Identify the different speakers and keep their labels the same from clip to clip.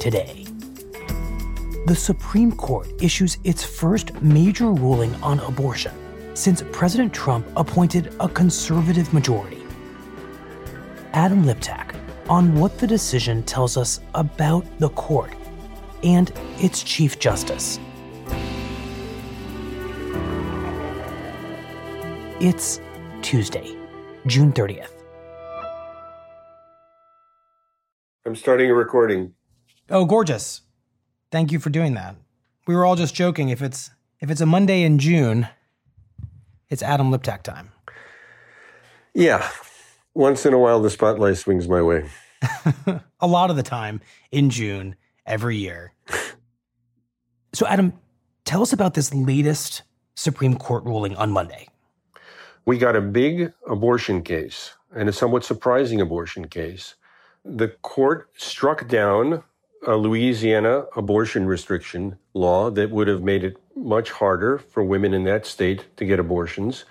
Speaker 1: Today, the Supreme Court issues its first major ruling on abortion since President Trump appointed a conservative majority. Adam Liptak on what the decision tells us about the court and its Chief Justice. It's Tuesday, June 30th.
Speaker 2: I'm starting a recording.
Speaker 3: Oh, gorgeous. Thank you for doing that. We were all just joking. If it's if it's a Monday in June, it's Adam Liptak time.
Speaker 2: Yeah. Once in a while the spotlight swings my way.
Speaker 3: a lot of the time in June every year. so Adam, tell us about this latest Supreme Court ruling on Monday.
Speaker 2: We got a big abortion case and a somewhat surprising abortion case. The court struck down a Louisiana abortion restriction law that would have made it much harder for women in that state to get abortions.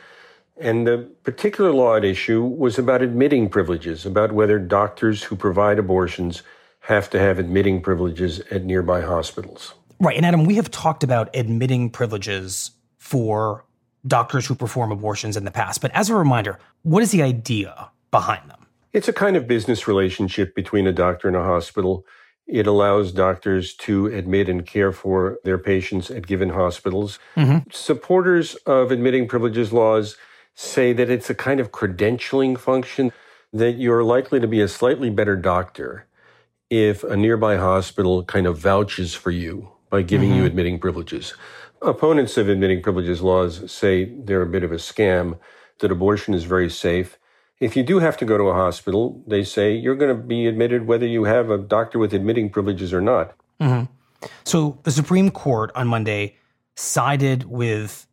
Speaker 2: And the particular law at issue was about admitting privileges, about whether doctors who provide abortions have to have admitting privileges at nearby hospitals.
Speaker 3: Right. And Adam, we have talked about admitting privileges for doctors who perform abortions in the past. But as a reminder, what is the idea behind them?
Speaker 2: It's a kind of business relationship between a doctor and a hospital. It allows doctors to admit and care for their patients at given hospitals. Mm-hmm. Supporters of admitting privileges laws say that it's a kind of credentialing function, that you're likely to be a slightly better doctor if a nearby hospital kind of vouches for you by giving mm-hmm. you admitting privileges. Opponents of admitting privileges laws say they're a bit of a scam, that abortion is very safe if you do have to go to a hospital, they say you're going to be admitted whether you have a doctor with admitting privileges or not.
Speaker 3: Mm-hmm. So the Supreme Court on Monday sided with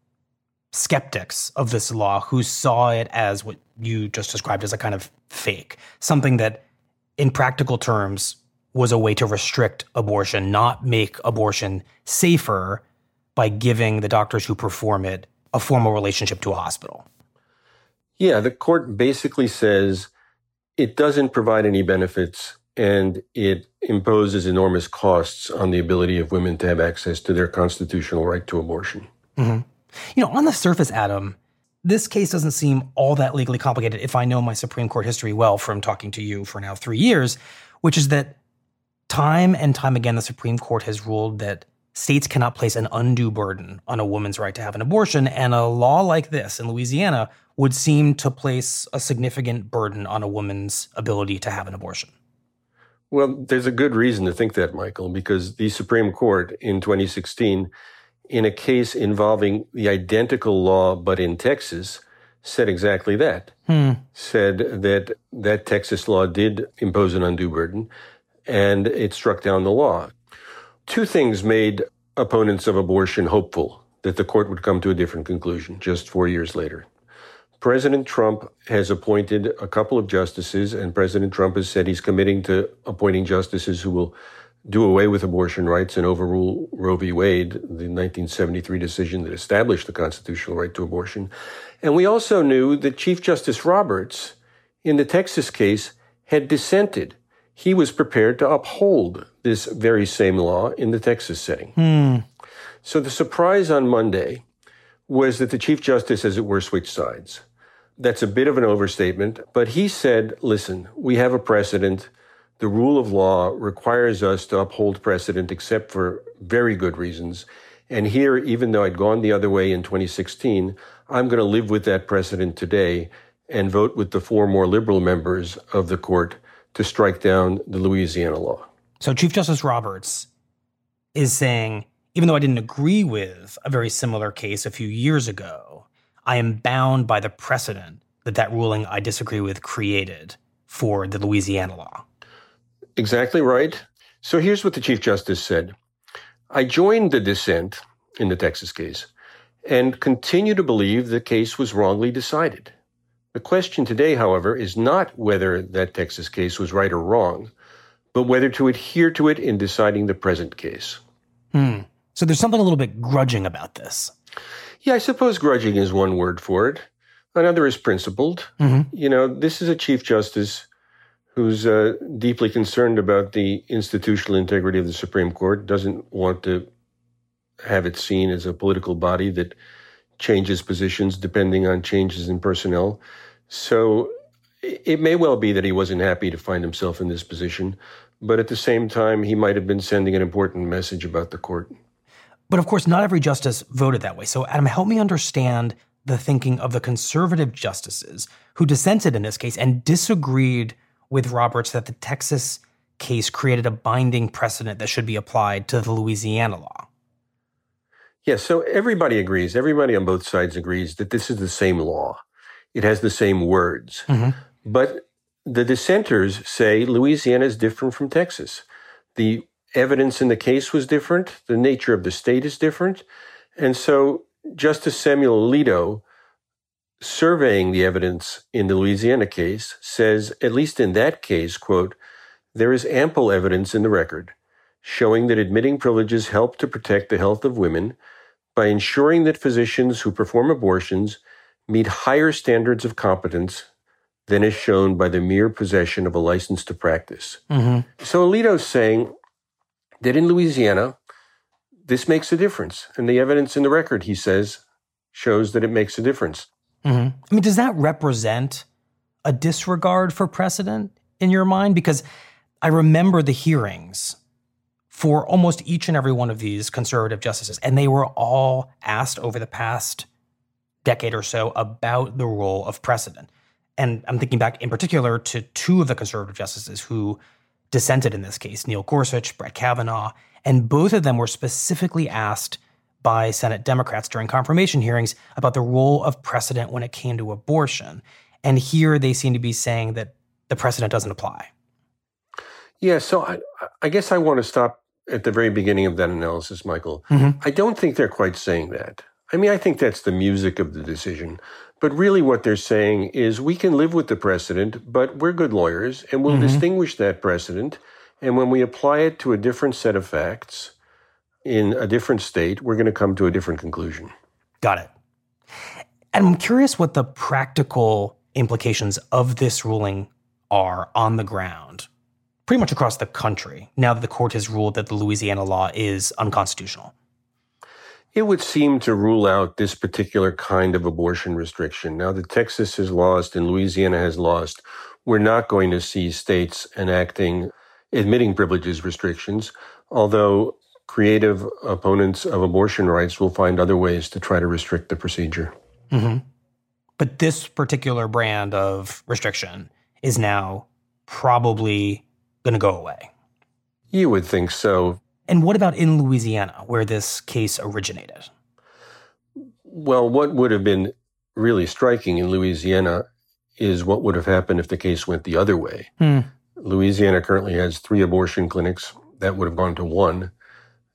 Speaker 3: skeptics of this law who saw it as what you just described as a kind of fake, something that in practical terms was a way to restrict abortion, not make abortion safer by giving the doctors who perform it a formal relationship to a hospital.
Speaker 2: Yeah, the court basically says it doesn't provide any benefits and it imposes enormous costs on the ability of women to have access to their constitutional right to abortion.
Speaker 3: Mm-hmm. You know, on the surface, Adam, this case doesn't seem all that legally complicated if I know my Supreme Court history well from talking to you for now three years, which is that time and time again, the Supreme Court has ruled that states cannot place an undue burden on a woman's right to have an abortion. And a law like this in Louisiana would seem to place a significant burden on a woman's ability to have an abortion.
Speaker 2: Well, there's a good reason to think that, Michael, because the Supreme Court in 2016, in a case involving the identical law but in Texas, said exactly that. Hmm. Said that that Texas law did impose an undue burden and it struck down the law. Two things made opponents of abortion hopeful that the court would come to a different conclusion just four years later. President Trump has appointed a couple of justices, and President Trump has said he's committing to appointing justices who will do away with abortion rights and overrule Roe v. Wade, the 1973 decision that established the constitutional right to abortion. And we also knew that Chief Justice Roberts, in the Texas case, had dissented he was prepared to uphold this very same law in the Texas setting. Hmm. So the surprise on Monday was that the Chief Justice, as it were, switched sides. That's a bit of an overstatement, but he said, listen, we have a precedent. The rule of law requires us to uphold precedent except for very good reasons. And here, even though I'd gone the other way in 2016, I'm going to live with that precedent today and vote with the four more liberal members of the court to strike down the Louisiana law.
Speaker 3: So Chief Justice Roberts is saying, even though I didn't agree with a very similar case a few years ago, I am bound by the precedent that that ruling I disagree with created for the Louisiana law.
Speaker 2: Exactly right. So here's what the Chief Justice said I joined the dissent in the Texas case and continue to believe the case was wrongly decided. The question today, however, is not whether that Texas case was right or wrong, but whether to adhere to it in deciding the present case.
Speaker 3: Hmm. So there's something a little bit grudging about this.
Speaker 2: Yeah, I suppose grudging is one word for it. Another is principled. Mm-hmm. You know, this is a Chief Justice who's uh, deeply concerned about the institutional integrity of the Supreme Court, doesn't want to have it seen as a political body that changes positions depending on changes in personnel. So it may well be that he wasn't happy to find himself in this position, but at the same time, he might have been sending an important message about the court.
Speaker 3: But of course, not every justice voted that way. So, Adam, help me understand the thinking of the conservative justices who dissented in this case and disagreed with Roberts that the Texas case created a binding precedent that should be applied to the Louisiana law.
Speaker 2: Yes, yeah, so everybody agrees, everybody on both sides agrees that this is the same law. It has the same words. Mm-hmm. But the dissenters say Louisiana is different from Texas. The evidence in the case was different, the nature of the state is different. And so Justice Samuel Alito surveying the evidence in the Louisiana case says, at least in that case, quote, there is ample evidence in the record showing that admitting privileges help to protect the health of women by ensuring that physicians who perform abortions meet higher standards of competence than is shown by the mere possession of a license to practice. Mm-hmm. So Alito's saying that in Louisiana, this makes a difference. And the evidence in the record, he says, shows that it makes a difference.
Speaker 3: Mm-hmm. I mean, does that represent a disregard for precedent in your mind? Because I remember the hearings for almost each and every one of these conservative justices, and they were all asked over the past decade or so about the role of precedent. And I'm thinking back in particular to two of the conservative justices who dissented in this case Neil Gorsuch, Brett Kavanaugh, and both of them were specifically asked by Senate Democrats during confirmation hearings about the role of precedent when it came to abortion. And here they seem to be saying that the precedent doesn't apply.
Speaker 2: Yeah, so I, I guess I want to stop at the very beginning of that analysis, Michael. Mm-hmm. I don't think they're quite saying that. I mean, I think that's the music of the decision. But really, what they're saying is we can live with the precedent, but we're good lawyers and we'll mm-hmm. distinguish that precedent. And when we apply it to a different set of facts, in a different state, we're going to come to a different conclusion.
Speaker 3: Got it. And I'm curious what the practical implications of this ruling are on the ground, pretty much across the country, now that the court has ruled that the Louisiana law is unconstitutional.
Speaker 2: It would seem to rule out this particular kind of abortion restriction. Now that Texas has lost and Louisiana has lost, we're not going to see states enacting admitting privileges restrictions, although creative opponents of abortion rights will find other ways to try to restrict the procedure. Mm-hmm.
Speaker 3: But this particular brand of restriction is now probably going to go away.
Speaker 2: You would think so.
Speaker 3: And what about in Louisiana, where this case originated?
Speaker 2: Well, what would have been really striking in Louisiana is what would have happened if the case went the other way. Hmm. Louisiana currently has three abortion clinics. That would have gone to one.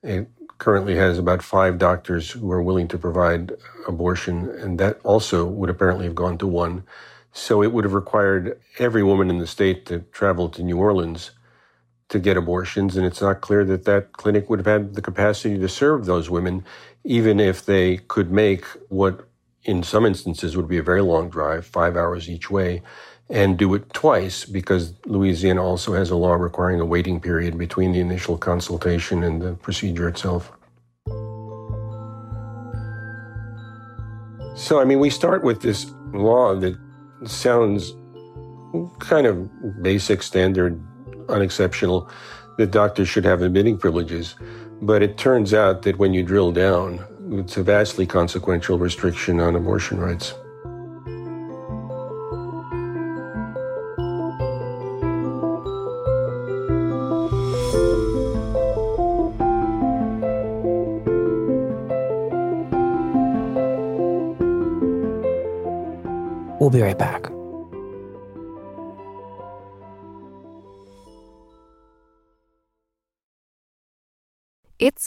Speaker 2: It currently has about five doctors who are willing to provide abortion, and that also would apparently have gone to one. So it would have required every woman in the state to travel to New Orleans to get abortions, and it's not clear that that clinic would have had the capacity to serve those women, even if they could make what in some instances would be a very long drive, five hours each way, and do it twice because Louisiana also has a law requiring a waiting period between the initial consultation and the procedure itself. So, I mean, we start with this law that sounds kind of basic, standard, unexceptional, that doctors should have admitting privileges. But it turns out that when you drill down, it's a vastly consequential restriction on abortion rights.
Speaker 1: We'll be right back.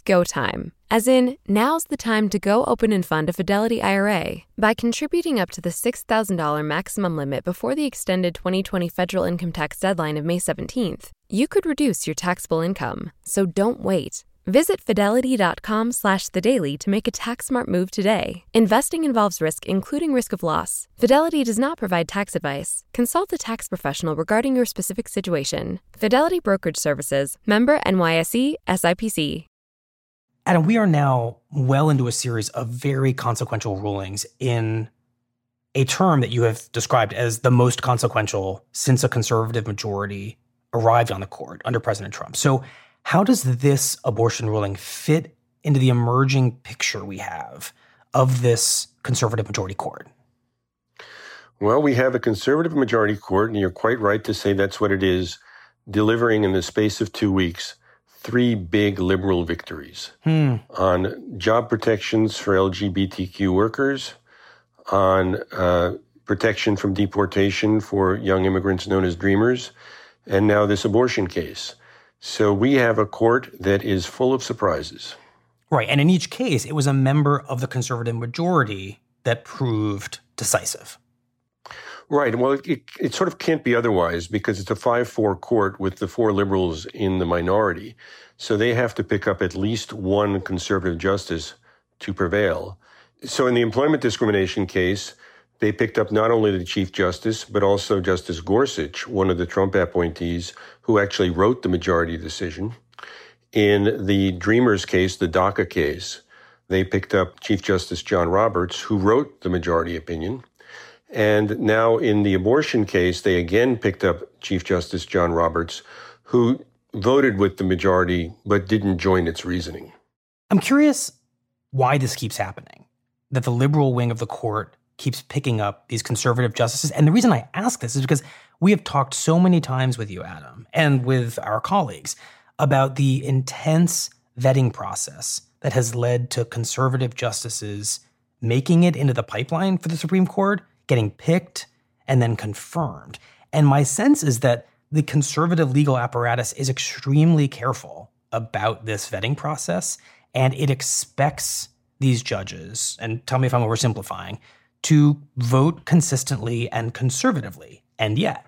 Speaker 4: Go time, as in, now's the time to go open and fund a Fidelity IRA. By contributing up to the $6,000 maximum limit before the extended 2020 federal income tax deadline of May 17th, you could reduce your taxable income. So don't wait. Visit fidelity.com slash the daily to make a tax smart move today. Investing involves risk, including risk of loss. Fidelity does not provide tax advice. Consult a tax professional regarding your specific situation. Fidelity Brokerage Services, member NYSE, SIPC.
Speaker 3: Adam, we are now well into a series of very consequential rulings in a term that you have described as the most consequential since a conservative majority arrived on the court under President Trump. So, how does this abortion ruling fit into the emerging picture we have of this conservative majority court?
Speaker 2: Well, we have a conservative majority court, and you're quite right to say that's what it is, delivering in the space of two weeks three big liberal victories
Speaker 3: hmm.
Speaker 2: on job protections for LGBTQ workers, on uh, protection from deportation for young immigrants known as Dreamers, and now this abortion case. So we have a court that is full of surprises.
Speaker 3: Right. And in each case, it was a member of the conservative majority that proved decisive.
Speaker 2: Right. Well, it, it, sort of can't be otherwise because it's a 5 4 court with the four liberals in the minority. So they have to pick up at least one conservative justice to prevail. So in the employment discrimination case, they picked up not only the Chief Justice, but also Justice Gorsuch, one of the Trump appointees, who actually wrote the majority decision. In the Dreamers case, the DACA case, they picked up Chief Justice John Roberts, who wrote the majority opinion. And now in the abortion case, they again picked up Chief Justice John Roberts, who voted with the majority but didn't join its reasoning.
Speaker 3: I'm curious why this keeps happening, that the liberal wing of the court keeps picking up these conservative justices. And the reason I ask this is because we have talked so many times with you, Adam, and with our colleagues about the intense vetting process that has led to conservative justices making it into the pipeline for the Supreme Court getting picked and then confirmed. And my sense is that the conservative legal apparatus is extremely careful about this vetting process and it expects these judges, and tell me if I'm oversimplifying, to vote consistently and conservatively. And yet,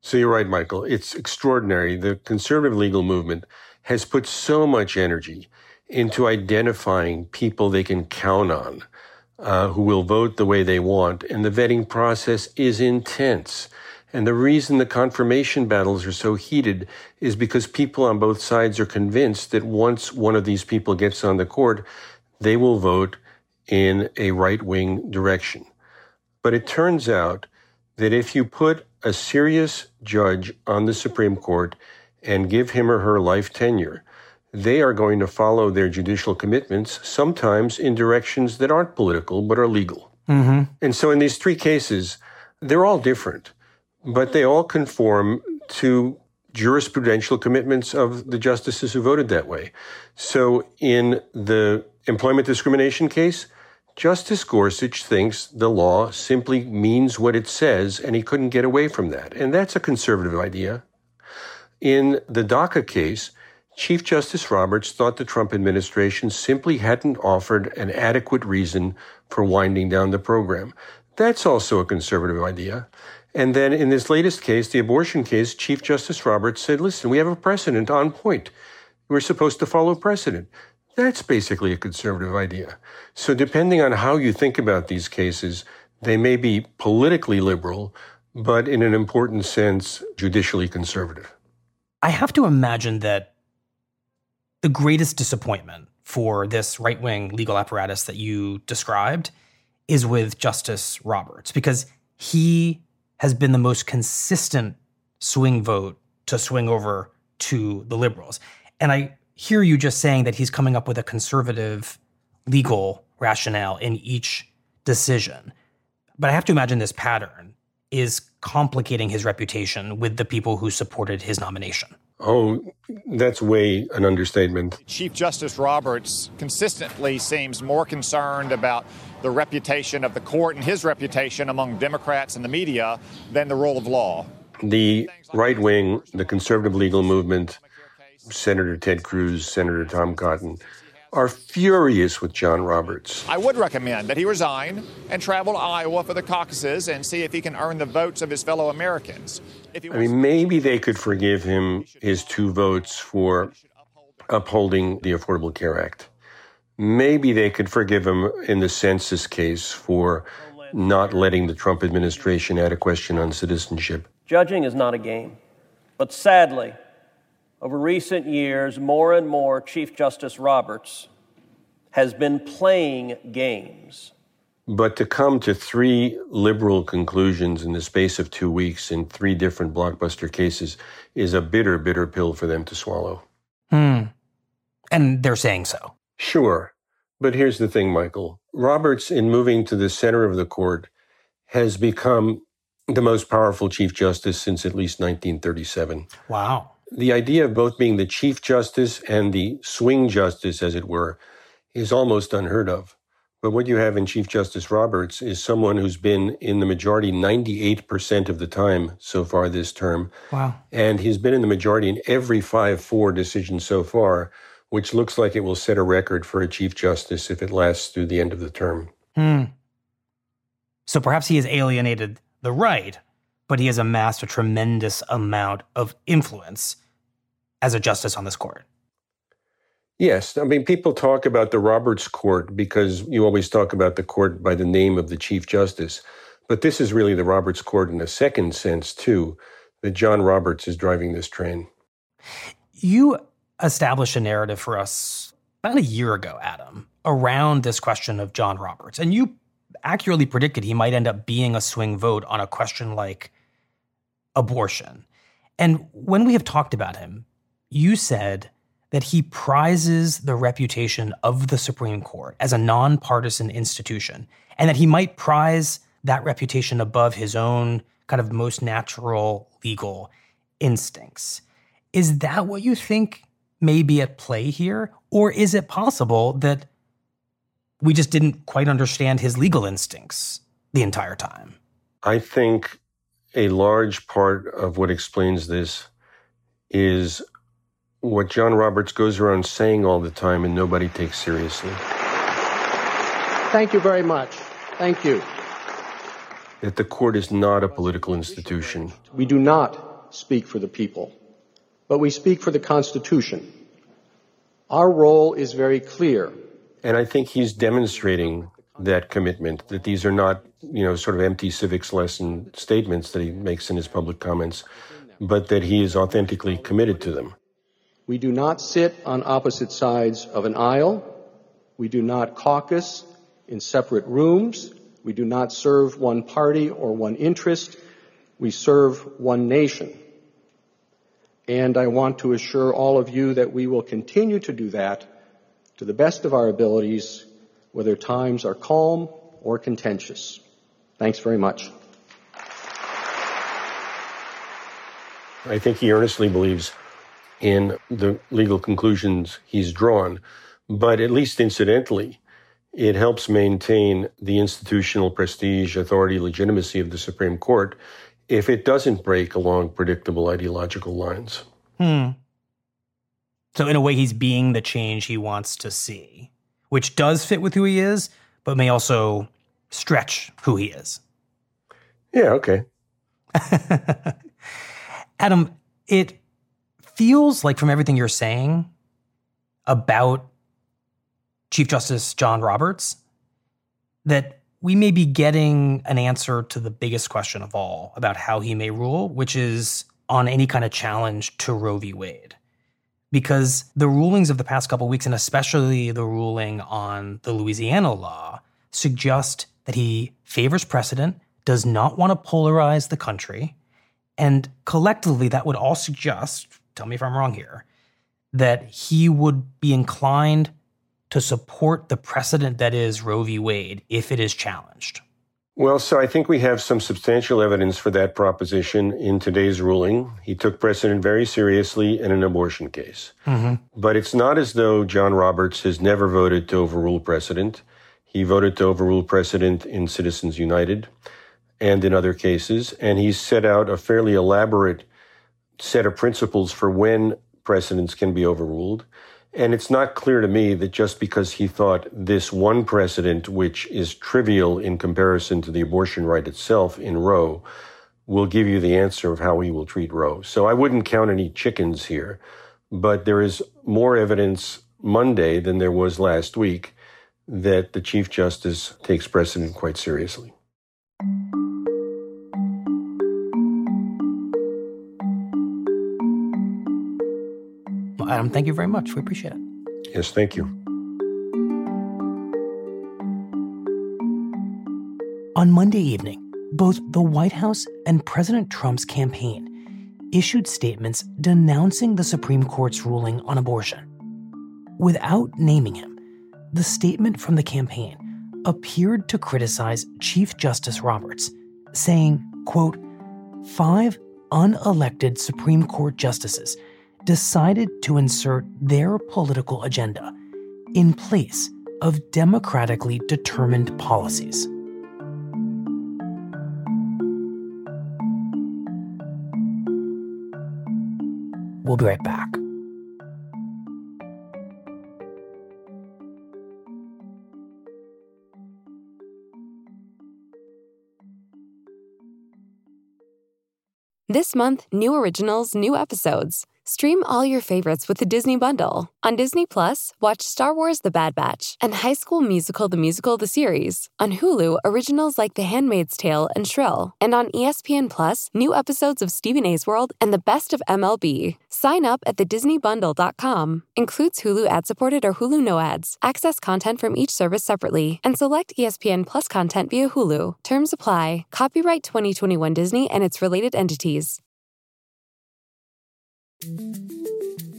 Speaker 2: so you're right, Michael. It's extraordinary. The conservative legal movement has put so much energy into identifying people they can count on uh, who will vote the way they want. And the vetting process is intense. And the reason the confirmation battles are so heated is because people on both sides are convinced that once one of these people gets on the court, they will vote in a right wing direction. But it turns out that if you put a serious judge on the Supreme Court and give him or her life tenure, they are going to follow their judicial commitments, sometimes in directions that aren't political but are legal.
Speaker 3: Mm-hmm.
Speaker 2: And so in these three cases, they're all different, but they all conform to jurisprudential commitments of the justices who voted that way. So in the employment discrimination case, Justice Gorsuch thinks the law simply means what it says, and he couldn't get away from that. And that's a conservative idea. In the DACA case, Chief Justice Roberts thought the Trump administration simply hadn't offered an adequate reason for winding down the program. That's also a conservative idea. And then in this latest case, the abortion case, Chief Justice Roberts said, listen, we have a precedent on point. We're supposed to follow precedent. That's basically a conservative idea. So depending on how you think about these cases, they may be politically liberal, but in an important sense, judicially conservative.
Speaker 3: I have to imagine that the greatest disappointment for this right wing legal apparatus that you described is with Justice Roberts because he has been the most consistent swing vote to swing over to the liberals. And I hear you just saying that he's coming up with a conservative legal rationale in each decision. But I have to imagine this pattern is complicating his reputation with the people who supported his nomination.
Speaker 2: Oh, that's way an understatement.
Speaker 5: Chief Justice Roberts consistently seems more concerned about the reputation of the court and his reputation among Democrats and the media than the rule of law.
Speaker 2: The right wing, the conservative legal movement, Senator Ted Cruz, Senator Tom Cotton, are furious with John Roberts.
Speaker 5: I would recommend that he resign and travel to Iowa for the caucuses and see if he can earn the votes of his fellow Americans.
Speaker 2: I mean, maybe they could forgive him his two votes for upholding the Affordable Care Act. Maybe they could forgive him in the census case for not letting the Trump administration add a question on citizenship.
Speaker 6: Judging is not a game. But sadly, over recent years, more and more Chief Justice Roberts has been playing games.
Speaker 2: But to come to three liberal conclusions in the space of two weeks in three different blockbuster cases is a bitter, bitter pill for them to swallow.
Speaker 3: Hmm. And they're saying so.
Speaker 2: Sure. But here's the thing, Michael. Roberts, in moving to the center of the court, has become the most powerful Chief Justice since at least 1937.
Speaker 3: Wow
Speaker 2: the idea of both being the Chief Justice and the swing justice, as it were, is almost unheard of. But what you have in Chief Justice Roberts is someone who's been in the majority 98% of the time so far this term.
Speaker 3: Wow.
Speaker 2: And he's been in the majority in every 5 4 decision so far, which looks like it will set a record for a Chief Justice if it lasts through the end of the term.
Speaker 3: Hmm. So perhaps he has alienated the right, but he has amassed a tremendous amount of influence as a justice on this court.
Speaker 2: Yes. I mean, people talk about the Roberts Court because you always talk about the court by the name of the Chief Justice. But this is really the Roberts Court in a second sense, too, that John Roberts is driving this train.
Speaker 3: You established a narrative for us about a year ago, Adam, around this question of John Roberts. And you accurately predicted he might end up being a swing vote on a question like abortion. And when we have talked about him, you said that he prizes the reputation of the Supreme Court as a nonpartisan institution and that he might prize that reputation above his own kind of most natural legal instincts. Is that what you think may be at play here? Or is it possible that we just didn't quite understand his legal instincts the entire time?
Speaker 2: I think a large part of what explains this is what John Roberts goes around saying all the time and nobody takes seriously.
Speaker 7: Thank you very much. Thank you.
Speaker 2: That the court is not a political institution.
Speaker 7: We do not speak for the people, but we speak for the Constitution. Our role is very clear.
Speaker 2: And I think he's demonstrating that commitment, that these are not, you know, sort of empty civics lesson statements that he makes in his public comments, but that he is authentically committed to them.
Speaker 7: We do not sit on opposite sides of an aisle. We do not caucus in separate rooms. We do not serve one party or one interest. We serve one nation. And I want to assure all of you that we will continue to do that to the best of our abilities, whether times are calm or contentious. Thanks very much.
Speaker 2: I think he earnestly believes in the legal conclusions he's drawn. But at least incidentally, it helps maintain the institutional prestige, authority, legitimacy of the Supreme Court if it doesn't break along predictable ideological lines.
Speaker 3: Hmm. So, in a way, he's being the change he wants to see, which does fit with who he is, but may also stretch who he is.
Speaker 2: Yeah, okay.
Speaker 3: Adam, it feels like from everything you're saying about Chief Justice John Roberts that we may be getting an answer to the biggest question of all about how he may rule, which is on any kind of challenge to Roe v. Wade. Because the rulings of the past couple weeks, and especially the ruling on the Louisiana law, suggest
Speaker 8: that he favors precedent, does not want to polarize the country, and collectively that would all suggest, tell me if I'm wrong here, that he would be inclined to support the precedent that is Roe v. Wade if it is challenged.
Speaker 2: Well, so I think we have some substantial evidence for that proposition in today's ruling. He took precedent very seriously in an abortion case. Mm-hmm. But it's not as though John Roberts has never voted to overrule precedent. He voted to overrule precedent in Citizens United and in other cases, and he's set out a fairly elaborate set of principles for when precedents can be overruled. And it's not clear to me that just because he thought this one precedent, which is trivial in comparison to the abortion right itself in Roe, will give you the answer of how he will treat Roe. So I wouldn't count any chickens here, but there is more evidence Monday than there was last week that the Chief Justice takes precedent quite seriously.
Speaker 8: Adam, thank you very much. We appreciate it.
Speaker 2: Yes, thank you.
Speaker 3: On Monday evening, both the White House and President Trump's campaign issued statements denouncing the Supreme Court's ruling on abortion. Without naming him, the statement from the campaign appeared to criticize Chief Justice Roberts, saying, quote, five unelected Supreme Court justices decided to insert their political agenda in place of democratically determined policies. We'll be right back.
Speaker 4: This month, new originals, new episodes. Stream all your favorites with the Disney Bundle. On Disney Plus, watch Star Wars The Bad Batch and High School Musical The Musical The Series. On Hulu, originals like The Handmaid's Tale and Shrill. And on ESPN Plus, new episodes of Stephen A's World and the best of MLB. Sign up at thedisneybundle.com. Includes Hulu ad-supported or Hulu no ads. Access content from each service separately and select ESPN Plus content via Hulu. Terms apply. Copyright 2021 Disney and its related entities.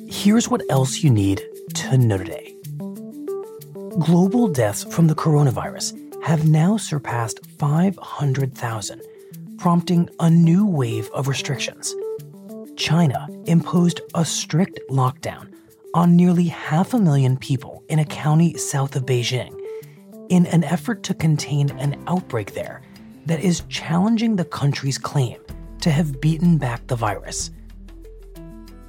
Speaker 3: Here's what else you need to know today. Global deaths from the coronavirus have now surpassed 500,000, prompting a new wave of restrictions. China imposed a strict lockdown on nearly half a million people in a county south of Beijing in an effort to contain an outbreak there that is challenging the country's claim to have beaten back the virus.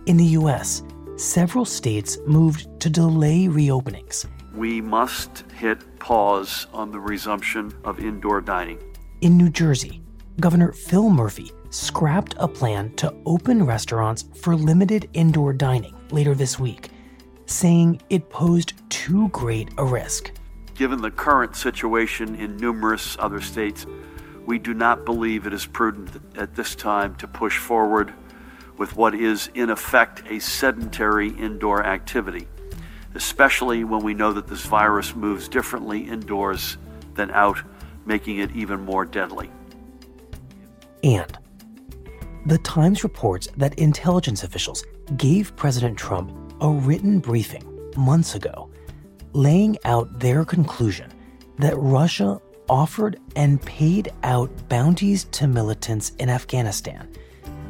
Speaker 3: In the US, several states moved to delay reopenings.
Speaker 9: We must hit pause on the resumption of indoor dining.
Speaker 3: In New Jersey, Governor Phil Murphy scrapped a plan to open restaurants for limited indoor dining later this week, saying it posed too great a risk.
Speaker 9: Given the current situation in numerous other states, we do not believe it is prudent at this time to push forward with what is, in effect, a sedentary indoor activity, especially when we know that this virus moves differently indoors than out, making it even more deadly.
Speaker 3: And the Times reports that intelligence officials gave President Trump a written briefing months ago, laying out their conclusion that Russia offered and paid out bounties to militants in Afghanistan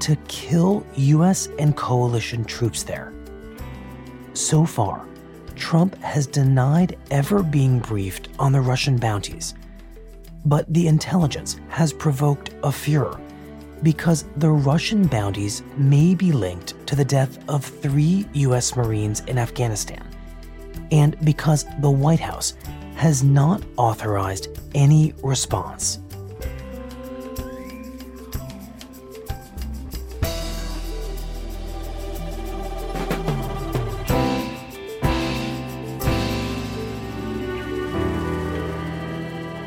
Speaker 3: to kill U.S. and coalition troops there. So far, Trump has denied ever being briefed on the Russian bounties. But the intelligence has provoked a furor because the Russian bounties may be linked to the death of three U.S. Marines in Afghanistan, and because the White House has not authorized any response.